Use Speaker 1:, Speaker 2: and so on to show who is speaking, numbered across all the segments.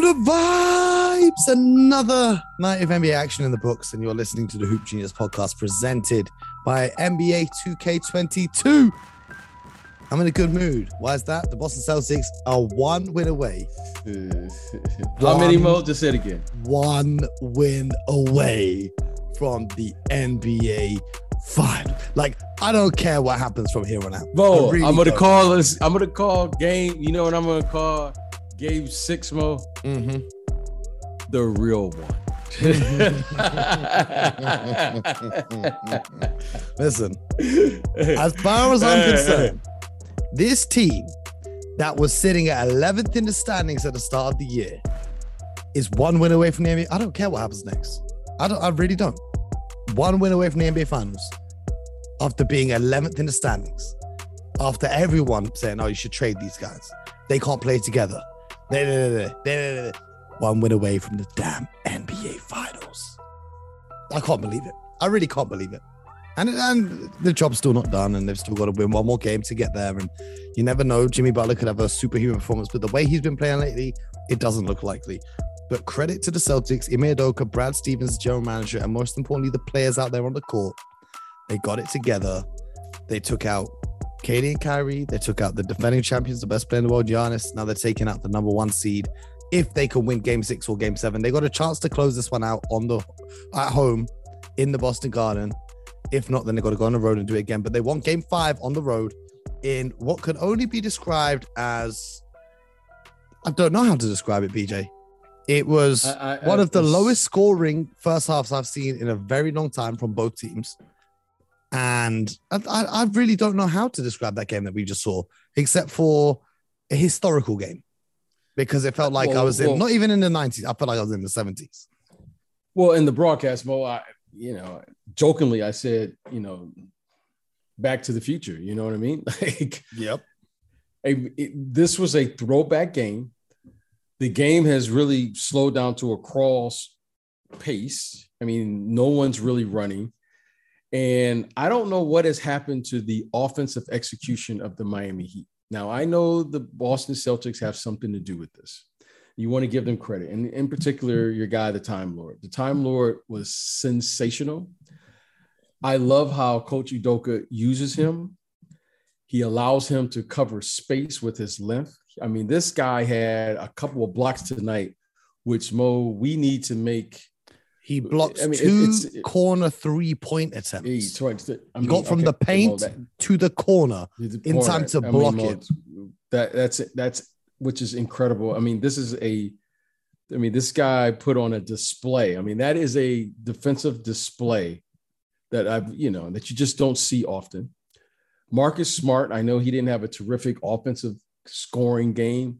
Speaker 1: the vibes. Another night of NBA action in the books, and you're listening to the Hoop Genius podcast presented by NBA 2K22. I'm in a good mood. Why is that? The Boston Celtics are one win away.
Speaker 2: How many more? Just say it again.
Speaker 1: One win away from the NBA final. Like, I don't care what happens from here on out.
Speaker 2: Bro,
Speaker 1: really
Speaker 2: I'm gonna
Speaker 1: don't.
Speaker 2: call this. I'm gonna call game. You know what I'm gonna call game Sixmo, mo?
Speaker 1: Mhm.
Speaker 2: The real one.
Speaker 1: Listen, as far as I'm concerned, this team that was sitting at 11th in the standings at the start of the year is one win away from the NBA. I don't care what happens next. I don't. I really don't. One win away from the NBA Finals after being 11th in the standings. After everyone saying, "Oh, you should trade these guys. They can't play together." They- One win away from the damn NBA Finals. I can't believe it. I really can't believe it. And, and the job's still not done, and they've still got to win one more game to get there. And you never know, Jimmy Butler could have a superhuman performance, but the way he's been playing lately, it doesn't look likely. But credit to the Celtics, Ime Udoka, Brad Stevens, general manager, and most importantly, the players out there on the court. They got it together. They took out KD and Kyrie. They took out the defending champions, the best player in the world, Giannis. Now they're taking out the number one seed. If they can win game six or game seven, they got a chance to close this one out on the at home in the Boston Garden. If not, then they got to go on the road and do it again. But they won game five on the road in what could only be described as I don't know how to describe it, BJ. It was
Speaker 2: I- I-
Speaker 1: one
Speaker 2: I-
Speaker 1: of the lowest scoring first halves I've seen in a very long time from both teams. And I, I, I really don't know how to describe that game that we just saw, except for a historical game, because it felt like I
Speaker 2: Well,
Speaker 1: was in not even in the 90s. I felt like I was in the 70s.
Speaker 2: Well, in the broadcast, Mo, I, you know, jokingly, I said, you know, Back to the Future. You know what I mean? Like,
Speaker 1: Yep.
Speaker 2: a, it- this was a throwback game. The game has really slowed down to a crawl pace. I mean, no one's really running. And I don't know what has happened to the offensive execution of the Miami Heat. Now, I know the Boston Celtics have something to do with this. You want to give them credit. And in particular, your guy, the Time Lord. The Time Lord was sensational. I love how Coach Udoka uses him. He allows him to cover space with his length. I mean, this guy had a couple of blocks tonight, which Mo, we need to make.
Speaker 1: He blocked
Speaker 2: I mean,
Speaker 1: two
Speaker 2: it's- it-
Speaker 1: corner three point attempts.
Speaker 2: Hey, sorry, I
Speaker 1: He got from the paint
Speaker 2: Mo, that-
Speaker 1: to the corner. in time to
Speaker 2: I mean,
Speaker 1: block
Speaker 2: Mo,
Speaker 1: it.
Speaker 2: That that's that's which is incredible. I mean, this is a. I mean, this guy put on a display. I mean, that is a defensive display that I've you know that you just don't see often. Marcus Smart, I know he didn't have a terrific offensive scoring game,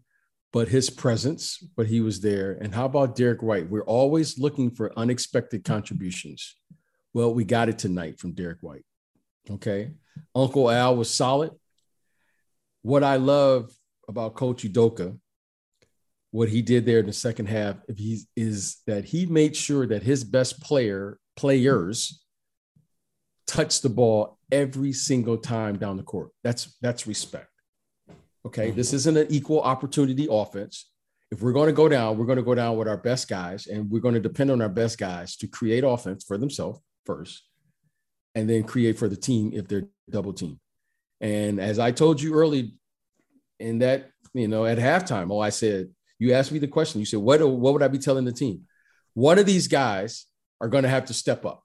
Speaker 2: but his presence, but he was there. And how about Derrick White? We're always looking for unexpected contributions. Well, we got it tonight from Derrick White. Okay. Uncle Al was solid. What I love about Coach Udoka, what he did there in the second half, if he's is that he made sure that his best player players touched the ball every single time down the court. That's that's respect. Okay, mm-hmm. this isn't an equal opportunity offense. If we're going to go down, we're going to go down with our best guys, and we're going to depend on our best guys to create offense for themselves first, and then create for the team if they're double team. And as I told you early in that, you know, at halftime, oh, I said, you asked me the question. You said, what, what would I be telling the team? One of these guys are going to have to step up.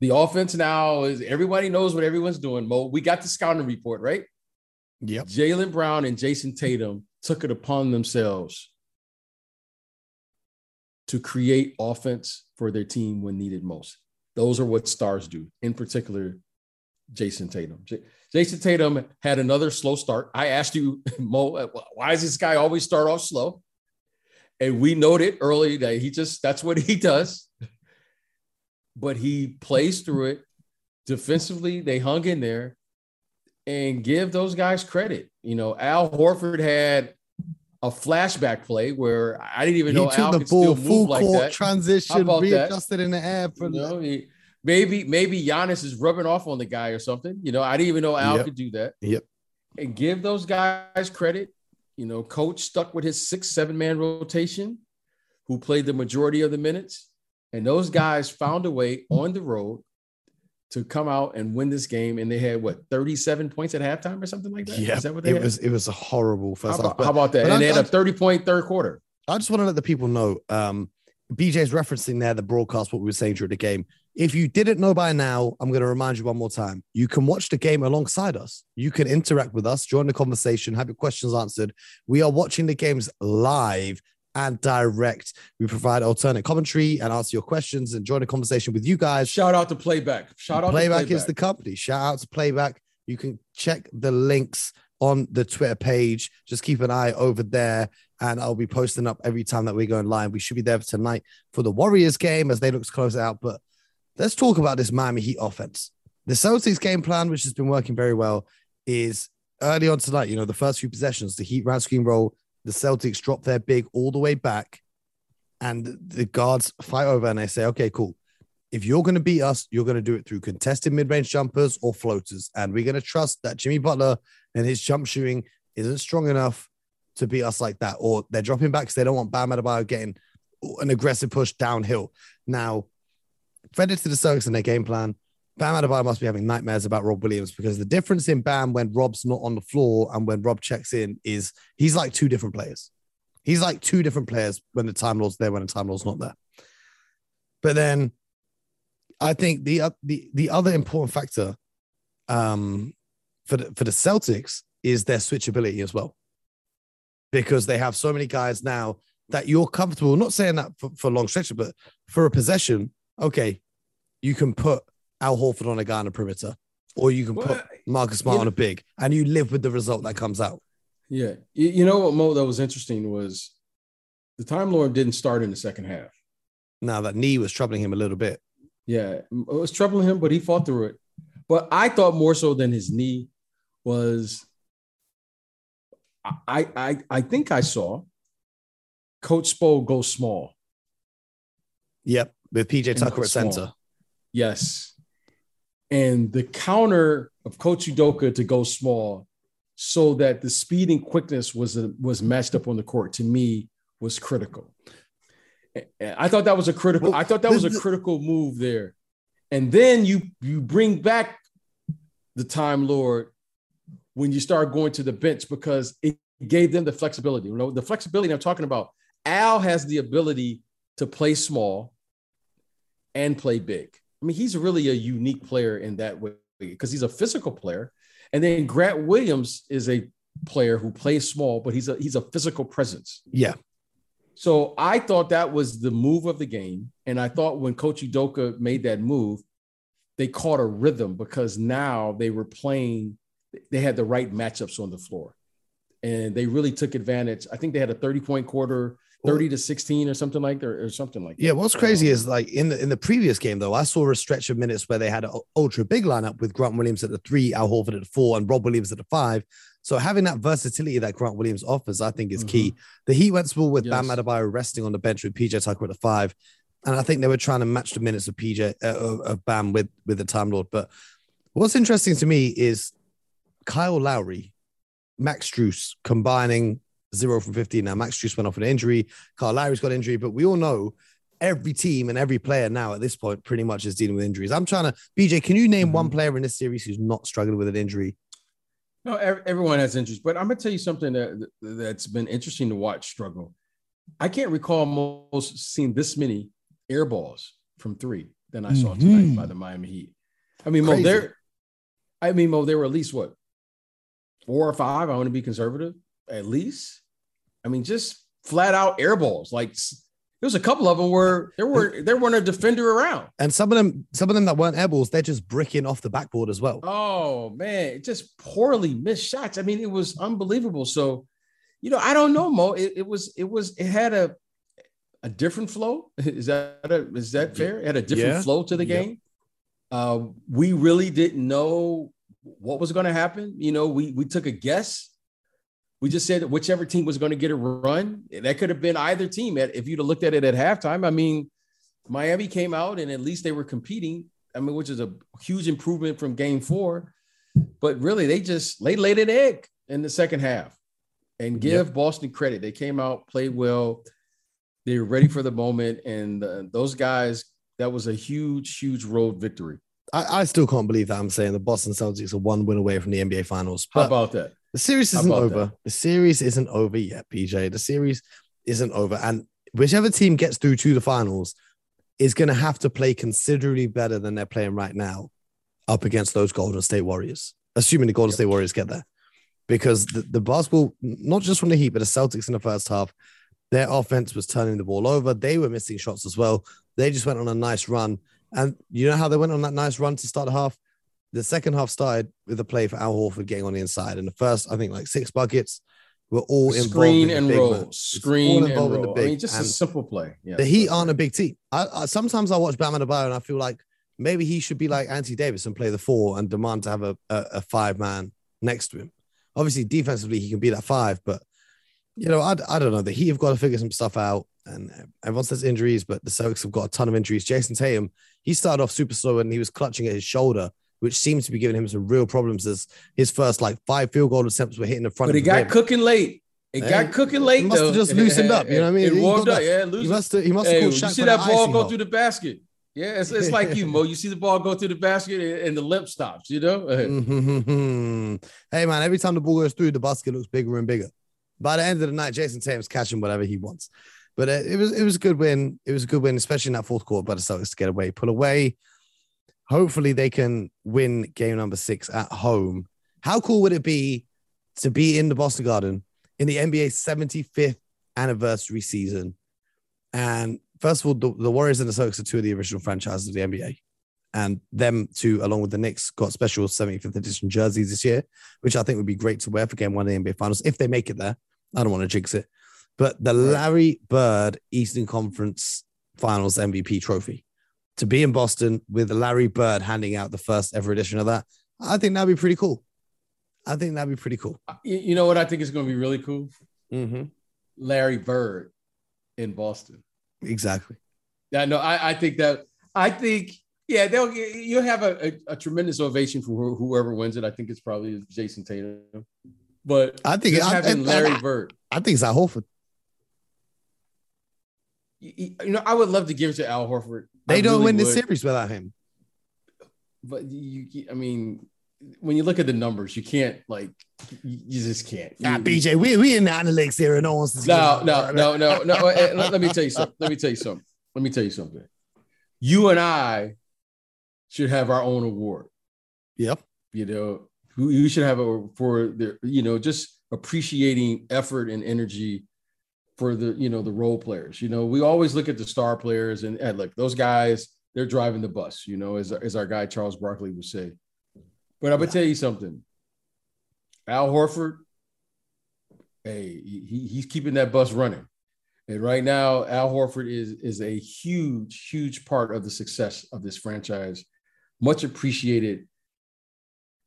Speaker 2: The offense now is everybody knows what everyone's doing. Mo, we got the scouting report, right?
Speaker 1: Yep.
Speaker 2: Jaylen Brown and Jayson Tatum took it upon themselves to create offense for their team when needed most. Those are what stars do, in particular, Jayson Tatum. J- Jayson Tatum had another slow start. I asked you, Mo, why does this guy always start off slow? And we noted early that he just, that's what he does. But he plays through it. Defensively, they hung in there and give those guys credit. You know, Al Horford had a flashback play where I didn't even
Speaker 1: He
Speaker 2: know Al
Speaker 1: the
Speaker 2: could
Speaker 1: ball
Speaker 2: still move like that.
Speaker 1: Transition,
Speaker 2: about that?
Speaker 1: readjusted in the air. For
Speaker 2: You know, he- maybe maybe Giannis is rubbing off on the guy or something. You know, I didn't even know Al
Speaker 1: Yep.
Speaker 2: could do that.
Speaker 1: Yep.
Speaker 2: And give those guys credit. you know, coach stuck with his six, seven man rotation, who played the majority of the minutes. And those guys found a way on the road to come out and win this game. And they had what 37 points at halftime or something like that.
Speaker 1: Yeah,
Speaker 2: Is that what they
Speaker 1: it
Speaker 2: had?
Speaker 1: was it was a horrible first
Speaker 2: how,
Speaker 1: half.
Speaker 2: how about that? And
Speaker 1: I-
Speaker 2: they had a
Speaker 1: I-
Speaker 2: 30 point third quarter.
Speaker 1: I just want to let the people know. Um, BJ's referencing there the broadcast, what we were saying during the game. If you didn't know by now, I'm going to remind you one more time. You can watch the game alongside us. You can interact with us, join the conversation, have your questions answered. We are watching the games live and direct. We provide alternate commentary and answer your questions and join a conversation with you guys.
Speaker 2: Shout out to playback. Shout out
Speaker 1: Playback,
Speaker 2: to playback.
Speaker 1: is the company. Shout out to Playback. You can check the links on the Twitter page. Just keep an eye over there, and I'll be posting up every time that we're going live. We should be there tonight for the Warriors game as they look to close out. But let's talk about this Miami Heat offense. The Celtics game plan, which has been working very well, is early on tonight. You know, the first few possessions, the Heat round screen roll, the Celtics drop their big all the way back, and the guards fight over and they say, "Okay, cool." if you're going to beat us, you're going to do it through contested mid-range jumpers or floaters. And we're going to trust that Jimmy Butler and his jump shooting isn't strong enough to beat us like that. Or they're dropping back because they don't want Bam Adebayo getting an aggressive push downhill. Now, credit to the Celtics and their game plan. Bam Adebayo must be having nightmares about Rob Williams because the difference in Bam when Rob's not on the floor and when Rob checks in is he's like two different players. He's like two different players when the Time Lord's there, when the Time Lord's not there. But then I think the uh, the the other important factor um, for the, for the Celtics is their switchability as well, because they have so many guys now that you're comfortable. Not saying that for, for long stretches, but for a possession, okay, you can put Al Horford on a guy on the perimeter, or you can put Marcus Smart on a big, and you live with the result that comes out.
Speaker 2: Yeah. You, you know what, Mo, that was interesting was the Time Lord didn't start in the second half.
Speaker 1: Now that knee was troubling him a little bit.
Speaker 2: Yeah. It was troubling him, but he fought through it. But I thought more so than his knee was I I I think I saw Coach Spo go small.
Speaker 1: Yep, with PJ Tucker at
Speaker 2: small.
Speaker 1: center.
Speaker 2: Yes. And the counter of Coach Udoka to go small so that the speed and quickness was uh, was matched up on the court to me was critical. I thought that was a critical I thought that was a critical move there. And then you you bring back the time lord when you start going to the bench because it gave them the flexibility. You know, the flexibility I'm talking about. Al has the ability to play small and play big. I mean, he's really a unique player in that way because he's a physical player. And then Grant Williams is a player who plays small, but he's a he's a physical presence.
Speaker 1: Yeah,
Speaker 2: So I thought that was the move of the game. And I thought when Coach Udoka made that move, they caught a rhythm because now they were playing, they had the right matchups on the floor. And they really took advantage. I think they had a 30 point quarter, 30 to 16 or something like that, or something like that.
Speaker 1: Yeah, what's crazy is like in the in the previous game though, I saw a stretch of minutes where they had an ultra big lineup with Grant Williams at the three, Al Horford at the four, and Rob Williams at the five. So having that versatility that Grant Williams offers, I think is key. The Heat went small with Bam
Speaker 2: Yes.
Speaker 1: Adebayo resting on the bench with PJ Tucker at the five, and I think they were trying to match the minutes of PJ uh, of of Bam with with the Time Lord. But what's interesting to me is Kyle Lowry, Max Strus combining zero from 15. Now, Max Strus went off an injury. Kyle Lowry's got injury, but we all know every team and every player now at this point pretty much is dealing with injuries. I'm trying to, BJ, can you name one
Speaker 2: Mhm.
Speaker 1: player in this series who's not struggling with an injury?
Speaker 2: No, everyone has injuries, but I'm gonna tell you something that that's been interesting to watch struggle. I can't recall most seeing this many air balls from three than I saw tonight
Speaker 1: Mhm.
Speaker 2: by the Miami Heat. I mean, Mo, there. I mean, Mo, there were at least what four or five. I want to be conservative, at least. I mean, just flat out air balls. Like there was a couple of them where there were there weren't a defender around.
Speaker 1: And some of them, some of them that weren't airballs, they're just bricking off the backboard as well.
Speaker 2: Oh man, just poorly missed shots. I mean, it was unbelievable. So, you know, I don't know, Mo. It, it was, it was, it had a a different flow. Is that a, is that fair? It had a different
Speaker 1: Yeah.
Speaker 2: flow to the
Speaker 1: Yep.
Speaker 2: game. Uh, we really didn't know what was going to happen. You know, we we took a guess. We just said whichever team was going to get a run. That could have been either team. If you'd have looked at it at halftime, I mean, Miami came out and at least they were competing. I mean, which is a huge improvement from game four. But really, they just they laid an egg in the second half. and give yep. Boston credit. They came out, played well. They were ready for the moment, and uh, those guys. That was a huge, huge road victory.
Speaker 1: I, I, still can't believe that I'm saying the Boston Celtics are one win away from the NBA Finals.
Speaker 2: How about that?
Speaker 1: The series isn't over. That? The series isn't over yet, PJ. The series isn't over, and whichever team gets through to the finals is going to have to play considerably better than they're playing right now up against those Golden State Warriors, assuming the Golden yep. State Warriors get there. Because the, the basketball, not just from the Heat, but the Celtics in the first half, their offense was turning the ball over. They were missing shots as well. They just went on a nice run. And you know how they went on that nice run to start the half? The second half started with a play for Al Horford getting on the inside. And the first, I think, like six buckets were all in
Speaker 2: screen and roll, screen and roll. I mean, just and a simple play.
Speaker 1: Yeah, the Heat aren't a big team. I, I sometimes I watch Bam Adebayo and I feel like maybe he should be like Anthony Davis and play the four and demand to have a, a, a five man next to him. Obviously, defensively he can be that five, but you know, I, I don't know. The Heat have got to figure some stuff out. And everyone says injuries, but the Celtics have got a ton of injuries. Jayson Tatum, he started off super slow and he was clutching at his shoulder which seems to be giving him some real problems as his first like five field goal attempts were hitting the front.
Speaker 2: But he got rim. cooking late. It hey, got cooking late.
Speaker 1: He must
Speaker 2: have
Speaker 1: just loosened up. You know what I mean?
Speaker 2: It warmed up. Yeah,
Speaker 1: loosened. He must have. He must have. Hey,
Speaker 2: you see that ball go through the basket? Yeah, it's, it's like you, Mo. You see the ball go through the basket and the lip stops. You know. Mm-hmm.
Speaker 1: hey man, every time the ball goes through, the basket looks bigger and bigger. By the end of the night, Jayson Tatum's catching whatever he wants. But it, it was it was a good win. It was a good win, especially in that fourth quarter. But the Celtics to get away, pull away hopefully they can win game number six at home. How cool would it be to be in the Boston Garden in the NBA 75th anniversary season? And first of all, the, the Warriors and the Celtics are two of the original franchises of the NBA. And them two, along with the Knicks, got special 75th edition jerseys this year, which I think would be great to wear for game one of the NBA Finals if they make it there. I don't want to jinx it. But the Larry Bird Eastern Conference Finals MVP trophy to be in Boston with Larry Bird handing out the first ever edition of that, I think that'd be pretty cool. I think that'd be pretty cool.
Speaker 2: You know what I think is going to be really cool?
Speaker 1: Mm-hmm.
Speaker 2: Larry Bird in Boston.
Speaker 1: Exactly.
Speaker 2: Yeah, no, I, I think that I think yeah, they'll you'll have a, a, a, tremendous ovation for whoever wins it. I think it's probably Jayson Tatum, but
Speaker 1: I think it's
Speaker 2: having Larry I, Bird.
Speaker 1: I think it's Al Horford.
Speaker 2: You, you know, I would love to give it to Al Horford
Speaker 1: they I don't really win the series without him.
Speaker 2: But you, I mean, when you look at the numbers, you can't like you just can't.
Speaker 1: Nah, BJ, we we in the analytics here, and no one's
Speaker 2: no, no, no, no, no. let, let me tell you something. Let me tell you something. Let me tell you something. You and I should have our own award.
Speaker 1: Yep.
Speaker 2: You know, we should have a for the you know just appreciating effort and energy for the you know the role players. You know, we always look at the star players and, and look those guys. They're driving the bus. You know, as as our guy Charles Barkley would say. But I would tell you something. Al Horford, hey, he, he's keeping that bus running. And right now, Al Horford is is a huge, huge part of the success of this franchise. Much appreciated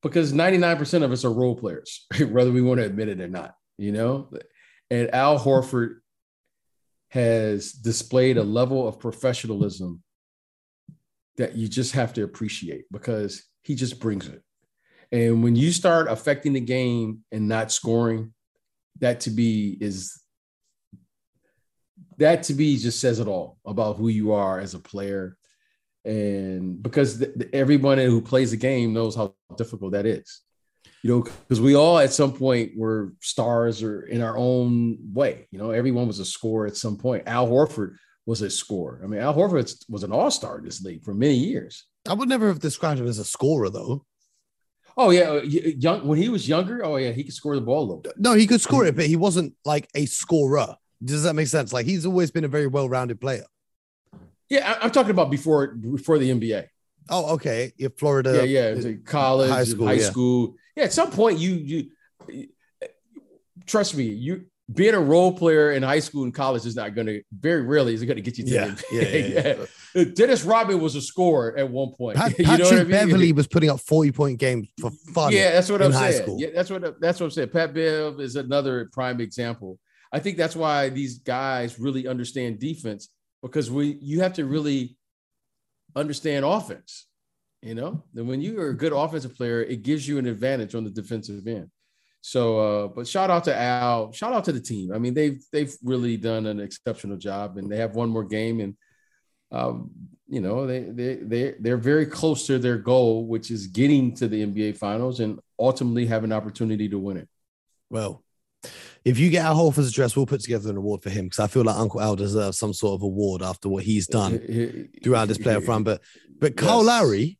Speaker 2: because 99% of us are role players, whether we want to admit it or not. You know, and Al Horford has displayed a level of professionalism that you just have to appreciate because he just brings it. And when you start affecting the game and not scoring, that to be is that to be just says it all about who you are as a player. And because everyone who plays the game knows how difficult that is you know, because we all at some point were stars or in our own way. You know, everyone was a scorer at some point. Al Horford was a scorer. I mean, Al Horford was an all star in this league for many years.
Speaker 1: I would never have described him as a scorer, though.
Speaker 2: Oh yeah, uh, young when he was younger. Oh yeah, he could score the ball a little. Bit.
Speaker 1: No, he could score it, but he wasn't like a scorer. Does that make sense? Like he's always been a very well rounded player.
Speaker 2: Yeah, I'm talking about before before the NBA.
Speaker 1: Oh, okay. Yeah, Florida.
Speaker 2: Yeah, yeah. College, high school. High yeah. school yeah, at some point you you trust me, you being a role player in high school and college is not going to very rarely is it going to get you to
Speaker 1: yeah, yeah, yeah,
Speaker 2: yeah, Dennis Rodman was a scorer at one point.
Speaker 1: Pat, you Patrick know I mean? Beverley was putting up 40 point games for fun.
Speaker 2: Yeah, that's what I'm saying. School. Yeah, that's what that's what I'm saying. Pat Bev is another prime example. I think that's why these guys really understand defense because we you have to really understand offense. You know, then when you are a good offensive player, it gives you an advantage on the defensive end. So, uh, but shout out to Al. Shout out to the team. I mean, they've they've really done an exceptional job, and they have one more game, and um, you know they they they they're very close to their goal, which is getting to the NBA Finals and ultimately have an opportunity to win it.
Speaker 1: Well, if you get Al Horford's address, we'll put together an award for him because I feel like Uncle Al deserves some sort of award after what he's done throughout this playoff run. But but Kyle yes. Lowry,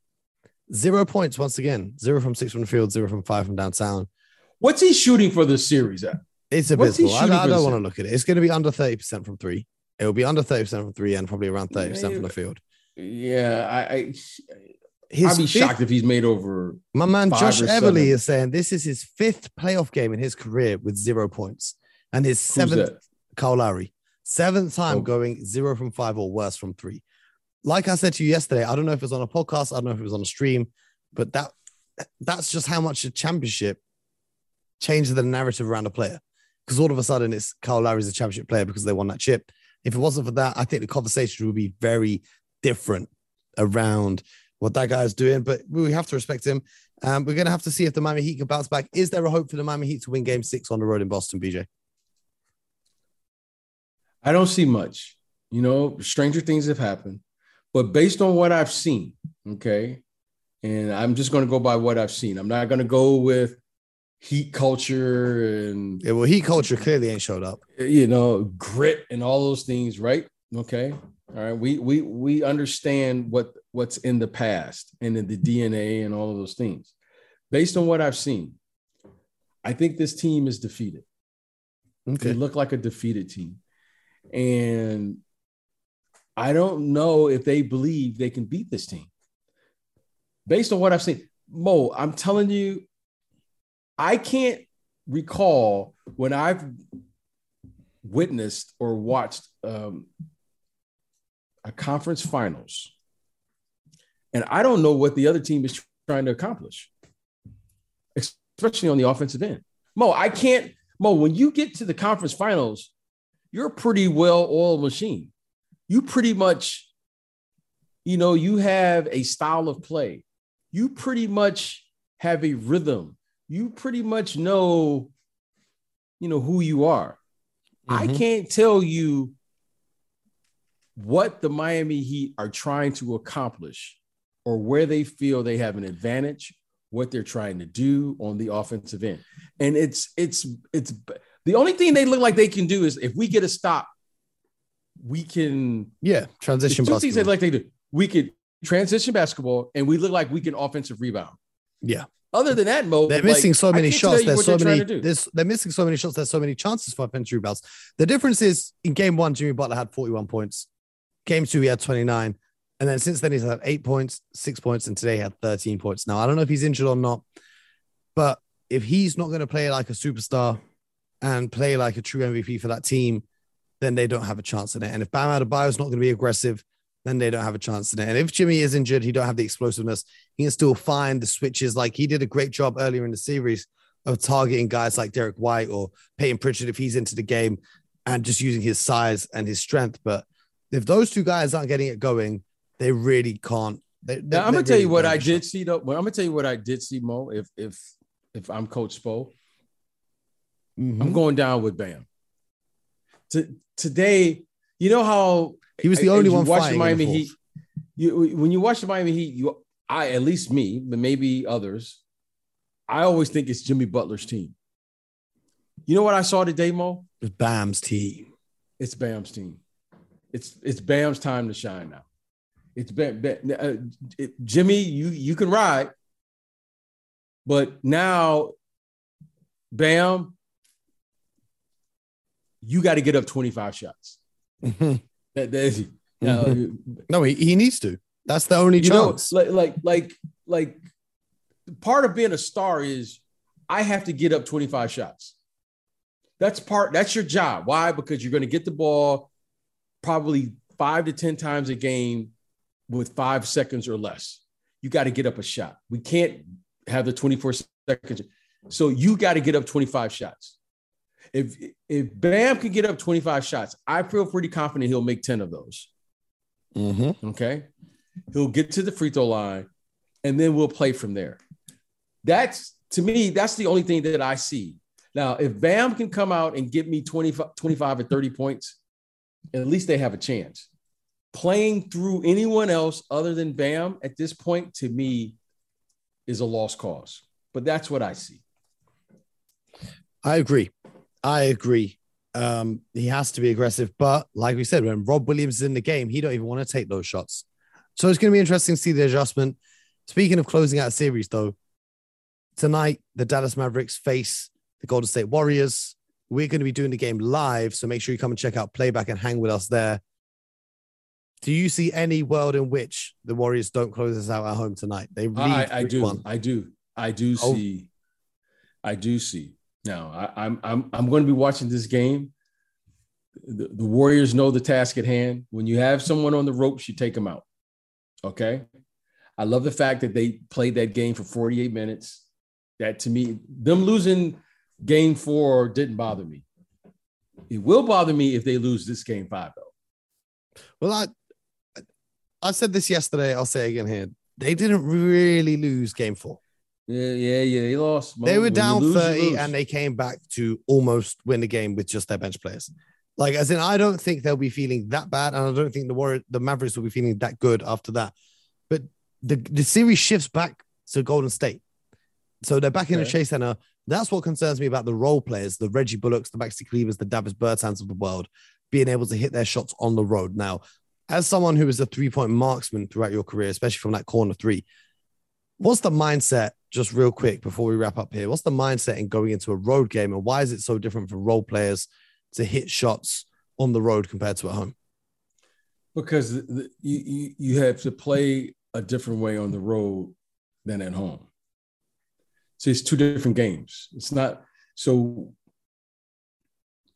Speaker 1: zero points once again, zero from six from the field, zero from five from downtown.
Speaker 2: What's he shooting for this series at?
Speaker 1: It's abysmal. I, I don't want to look at it. It's going to be under 30% from three. It'll be under 30% from three and probably around 30% from the field.
Speaker 2: Yeah, I, I I'd be fifth, shocked if he's made over.
Speaker 1: My man Josh Everly is saying this is his fifth playoff game in his career with zero points, and his seventh. Kyle Lowry, seventh time oh. going zero from five or worse from three. Like I said to you yesterday, I don't know if it was on a podcast, I don't know if it was on a stream, but that that's just how much a championship changes the narrative around a player. Because all of a sudden, it's Kyle Lowry's a championship player because they won that chip. If it wasn't for that, I think the conversation would be very different around what that guy is doing. But we have to respect him. Um, we're going to have to see if the Miami Heat can bounce back. Is there a hope for the Miami Heat to win Game Six on the road in Boston, BJ?
Speaker 2: I don't see much. You know, stranger things have happened, but based on what I've seen, okay, and I'm just going to go by what I've seen. I'm not going to go with heat culture and
Speaker 1: yeah, well, heat culture clearly ain't showed up.
Speaker 2: Uh, you know, grit and all those things, right? Okay. All right. We we we understand what what's in the past and in the DNA and all of those things. Based on what I've seen, I think this team is defeated. Okay. They look like a defeated team. And I don't know if they believe they can beat this team. Based on what I've seen, Mo, I'm telling you, I can't recall when I've witnessed or watched um, a conference finals, and I don't know what the other team is trying to accomplish, especially on the offensive end. Mo, I can't. Mo, when you get to the conference finals, you're a pretty well-oiled machine. You pretty much, you know, you have a style of play. You pretty much have a rhythm you pretty much know, you know, who you are. Mm-hmm. I can't tell you what the Miami Heat are trying to accomplish or where they feel they have an advantage, what they're trying to do on the offensive end. And it's it's it's the only thing they look like they can do is if we get a stop, we can
Speaker 1: yeah transition. Two
Speaker 2: things they like they do. We could transition basketball, and we look like we can offensive rebound.
Speaker 1: Yeah,
Speaker 2: other than that, Mo,
Speaker 1: they're missing like, so many shots. There's so many. There's, they're missing so many shots. There's so many chances for offensive rebounds. The difference is in game one, Jimmy Butler had 41 points. Game two, he had 29. And then since then, he's had eight points, six points, and today he had 13 points. Now, I don't know if he's injured or not, but if he's not going to play like a superstar and play like a true MVP for that team, then they don't have a chance in it. And if Bam Adebayo is not going to be aggressive, then they don't have a chance in it. And if Jimmy is injured, he don't have the explosiveness. He can still find the switches. Like he did a great job earlier in the series of targeting guys like Derrick White or Payton Pritchard if he's into the game and just using his size and his strength. But if those two guys aren't getting it going, they really can't. They,
Speaker 2: now, I'm gonna tell you what I did see though. Well, I'm gonna tell you what I did see, Mo. If if if I'm Coach Spo, mm-hmm. I'm going down with Bam. To, today, you know how
Speaker 1: he was the only one watching
Speaker 2: Miami Heat. You when you watch the Miami Heat, you I at least me, but maybe others. I always think it's Jimmy Butler's team. You know what I saw today, Mo?
Speaker 1: It's Bam's team.
Speaker 2: It's Bam's team. It's it's Bam's time to shine now. It's Bam, Bam uh, it, Jimmy. You you can ride, but now, Bam, you got to get up twenty five shots. That, that
Speaker 1: mm-hmm. no, he, he needs to. That's the only you chance.
Speaker 2: Know, like, like, like, like, part of being a star is I have to get up 25 shots. That's part, that's your job. Why? Because you're going to get the ball probably five to 10 times a game with five seconds or less. You got to get up a shot. We can't have the 24 seconds. So you got to get up 25 shots. If if Bam can get up 25 shots, I feel pretty confident he'll make 10 of those.
Speaker 1: Mm-hmm.
Speaker 2: Okay. He'll get to the free throw line and then we'll play from there. That's to me, that's the only thing that I see. Now, if Bam can come out and get me 25, 25 or 30 points, at least they have a chance. Playing through anyone else other than Bam at this point, to me, is a lost cause. But that's what I see.
Speaker 1: I agree. I agree. Um, he has to be aggressive, but like we said, when Rob Williams is in the game, he don't even want to take those shots. So it's going to be interesting to see the adjustment. Speaking of closing out a series, though, tonight the Dallas Mavericks face the Golden State Warriors. We're going to be doing the game live, so make sure you come and check out playback and hang with us there. Do you see any world in which the Warriors don't close us out at home tonight? They lead
Speaker 2: I, I do.
Speaker 1: one.
Speaker 2: I do. I do
Speaker 1: Oh.
Speaker 2: see. I do see. Now, I, I'm I'm I'm going to be watching this game. The, the Warriors know the task at hand. When you have someone on the ropes, you take them out. Okay. I love the fact that they played that game for 48 minutes. That to me, them losing game four didn't bother me. It will bother me if they lose this game five, though.
Speaker 1: Well, I I said this yesterday. I'll say again here. They didn't really lose game four.
Speaker 2: Yeah, yeah, yeah. They lost.
Speaker 1: They were down
Speaker 2: lose,
Speaker 1: 30 and they came back to almost win the game with just their bench players. Like, as in, I don't think they'll be feeling that bad. And I don't think the Warrior, the Mavericks will be feeling that good after that. But the, the series shifts back to Golden State. So they're back in the Chase Center. That's what concerns me about the role players, the Reggie Bullocks, the Maxi Klebers, the Davis Bertans of the world, being able to hit their shots on the road. Now, as someone who is a three point marksman throughout your career, especially from that corner three, what's the mindset, just real quick before we wrap up here? What's the mindset in going into a road game and why is it so different for role players to hit shots on the road compared to at home?
Speaker 2: because the, you, you you have to play a different way on the road than at home. So it's two different games. It's not so.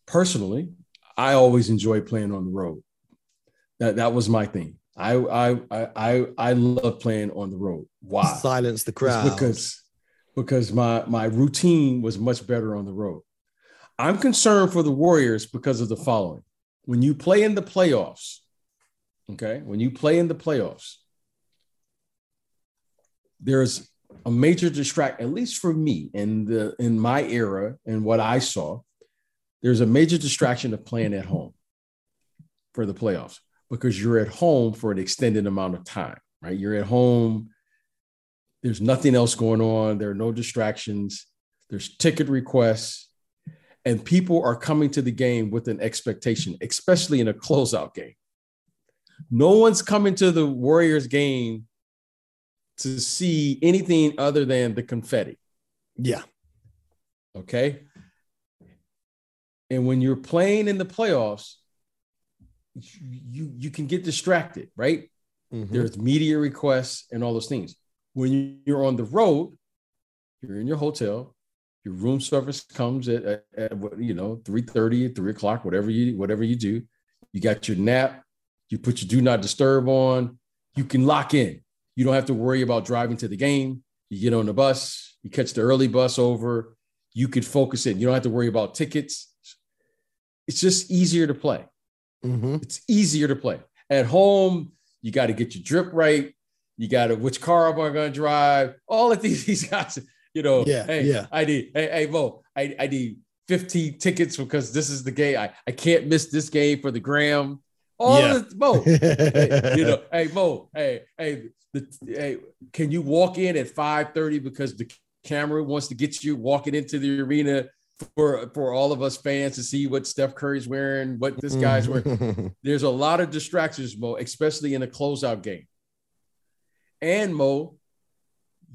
Speaker 2: Personally, I always enjoy playing on the road. That that was my thing. I I I I, I love playing on the road. Why?
Speaker 1: Silence the crowd.
Speaker 2: because because my my routine was much better on the road. I'm concerned for the Warriors because of the following. When you play in the playoffs, okay, when you play in the playoffs, there's a major distract, at least for me in the in my era and what I saw, there's a major distraction of playing at home for the playoffs because you're at home for an extended amount of time, right? You're at home there's nothing else going on. There are no distractions. There's ticket requests. And people are coming to the game with an expectation, especially in a closeout game. No one's coming to the Warriors game to see anything other than the confetti.
Speaker 1: yeah.
Speaker 2: Okay. And when you're playing in the playoffs, you, you can get distracted, right?
Speaker 1: Mhm.
Speaker 2: there's media requests and all those things. When you're on the road, you're in your hotel, your room service comes at, at, at you know, 3:30, 3 o'clock, whatever you whatever you do. You got your nap, you put your do not disturb on, you can lock in. You don't have to worry about driving to the game. You get on the bus, you catch the early bus over, you could focus in. You don't have to worry about tickets. It's just easier to play.
Speaker 1: Mhm.
Speaker 2: It's easier to play. At home, you got to get your drip right. You got to which car am I going to drive? All of these these guys, you know.
Speaker 1: Yeah,
Speaker 2: Hey,
Speaker 1: yeah.
Speaker 2: I need. Hey, hey, Mo, I, I need 15 tickets because this is the game. I, I can't miss this game for the gram. All
Speaker 1: Yeah.
Speaker 2: this, Mo. hey, you know, hey Mo, hey, hey, the, hey, can you walk in at 5:30 because the camera wants to get you walking into the arena for for all of us fans to see what Steph Curry's wearing, what this guy's wearing.
Speaker 1: Mhm.
Speaker 2: There's a lot of distractions, Mo, especially in a closeout game. And Mo,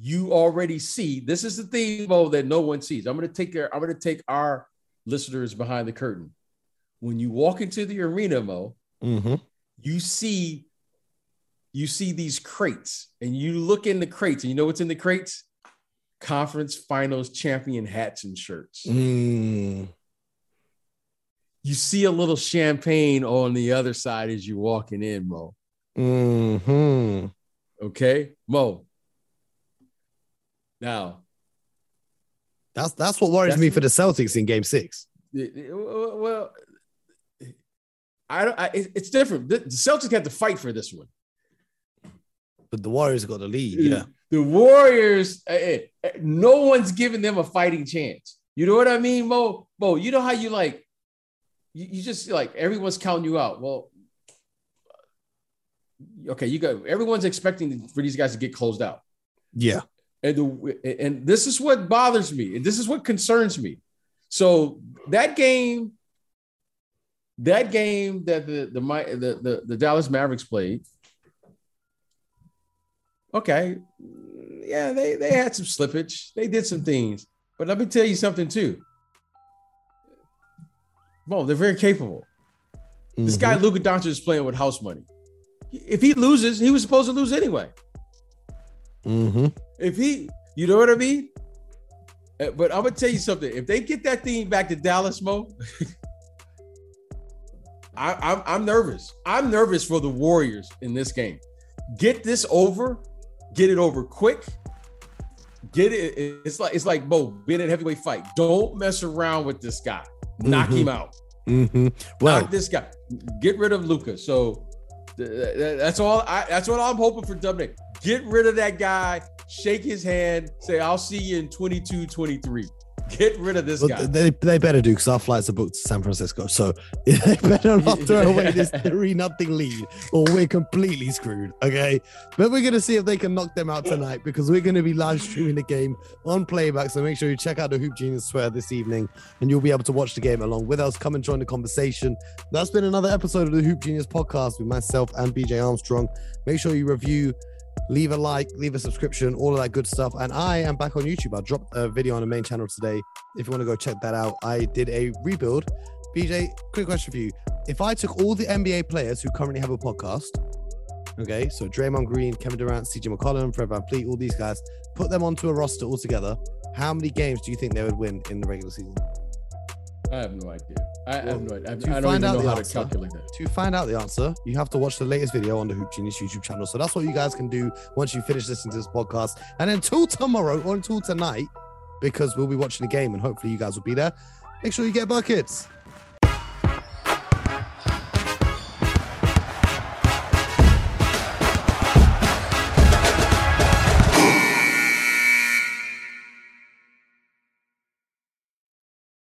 Speaker 2: you already see this is the thing, Mo, that no one sees. I'm gonna take care, I'm gonna take our listeners behind the curtain. When you walk into the arena, Mo,
Speaker 1: Mhm.
Speaker 2: you see you see these crates and you look in the crates and you know what's in the crates conference finals champion hats and shirts
Speaker 1: Mm.
Speaker 2: you see a little champagne on the other side as you're walking in mo
Speaker 1: Mhm.
Speaker 2: okay mo now
Speaker 1: That's that's what worries
Speaker 2: That's-
Speaker 1: me for the Celtics in Game Six.
Speaker 2: well I don't. I, it's different. The the Celtics had to fight for this one.
Speaker 1: But the Warriors got the lead. Yeah.
Speaker 2: The Warriors, eh, eh, no one's giving them a fighting chance. You know what I mean, Mo? Mo, you know how you like, you, you just like everyone's counting you out. Well, okay, you got everyone's expecting for these guys to get closed out.
Speaker 1: Yeah.
Speaker 2: And the, and this is what bothers me, and this is what concerns me. So that game, that game that the the the, the, the Dallas Mavericks played, okay, yeah, they they had some slippage, they did some things, but let me tell you something too. Well, they're very capable. Mm-hmm. This guy mm-hmm. Luka Doncic is playing with house money. If he loses, he was supposed to lose anyway.
Speaker 1: Mm-hmm.
Speaker 2: If he, you know what I mean? Uh, but I'm gonna tell you something. If they get that thing back to Dallas, Mo, I, I'm I'm nervous. I'm nervous for the Warriors in this game. Get this over, get it over quick. Get it. It's like it's like Mo being in a heavyweight fight. Don't mess around with this guy. Knock mm-hmm. him out.
Speaker 1: Mm-hmm. Well,
Speaker 2: Knock this guy. Get rid of Luka. So that's all. I, that's what I'm hoping for Dominic. Get rid of that guy shake his hand, say, I'll see you in 22, 23. Get rid of this well, guy.
Speaker 1: They, they better do because our flights are booked to San Francisco. So they better not throw away this 3 nothing lead or we're completely screwed. Okay. But we're going to see if they can knock them out tonight because we're going to be live streaming the game on playback. So make sure you check out the Hoop Genius Swear this evening and you'll be able to watch the game along with us. Come and join the conversation. That's been another episode of the Hoop Genius podcast with myself and BJ Armstrong. Make sure you review leave a like, leave a subscription, all of that good stuff. And I am back on YouTube. I dropped a video on the main channel today. If you want to go check that out, I did a rebuild. BJ, quick question for you. If I took all the NBA players who currently have a podcast, okay, so Draymond Green, Kevin Durant, CJ McCollum, Fred VanVleet, all these guys, put them onto a roster altogether, how many games do you think they would win in the regular season?
Speaker 2: I have no idea. I, well, have no idea. I, I don't even know how answer, to calculate that.
Speaker 1: To find out the answer, you have to watch the latest video on the Hoop Genius YouTube channel. So that's what you guys can do once you finish listening to this podcast. And until tomorrow or until tonight, because we'll be watching the game and hopefully you guys will be there, make sure you get buckets.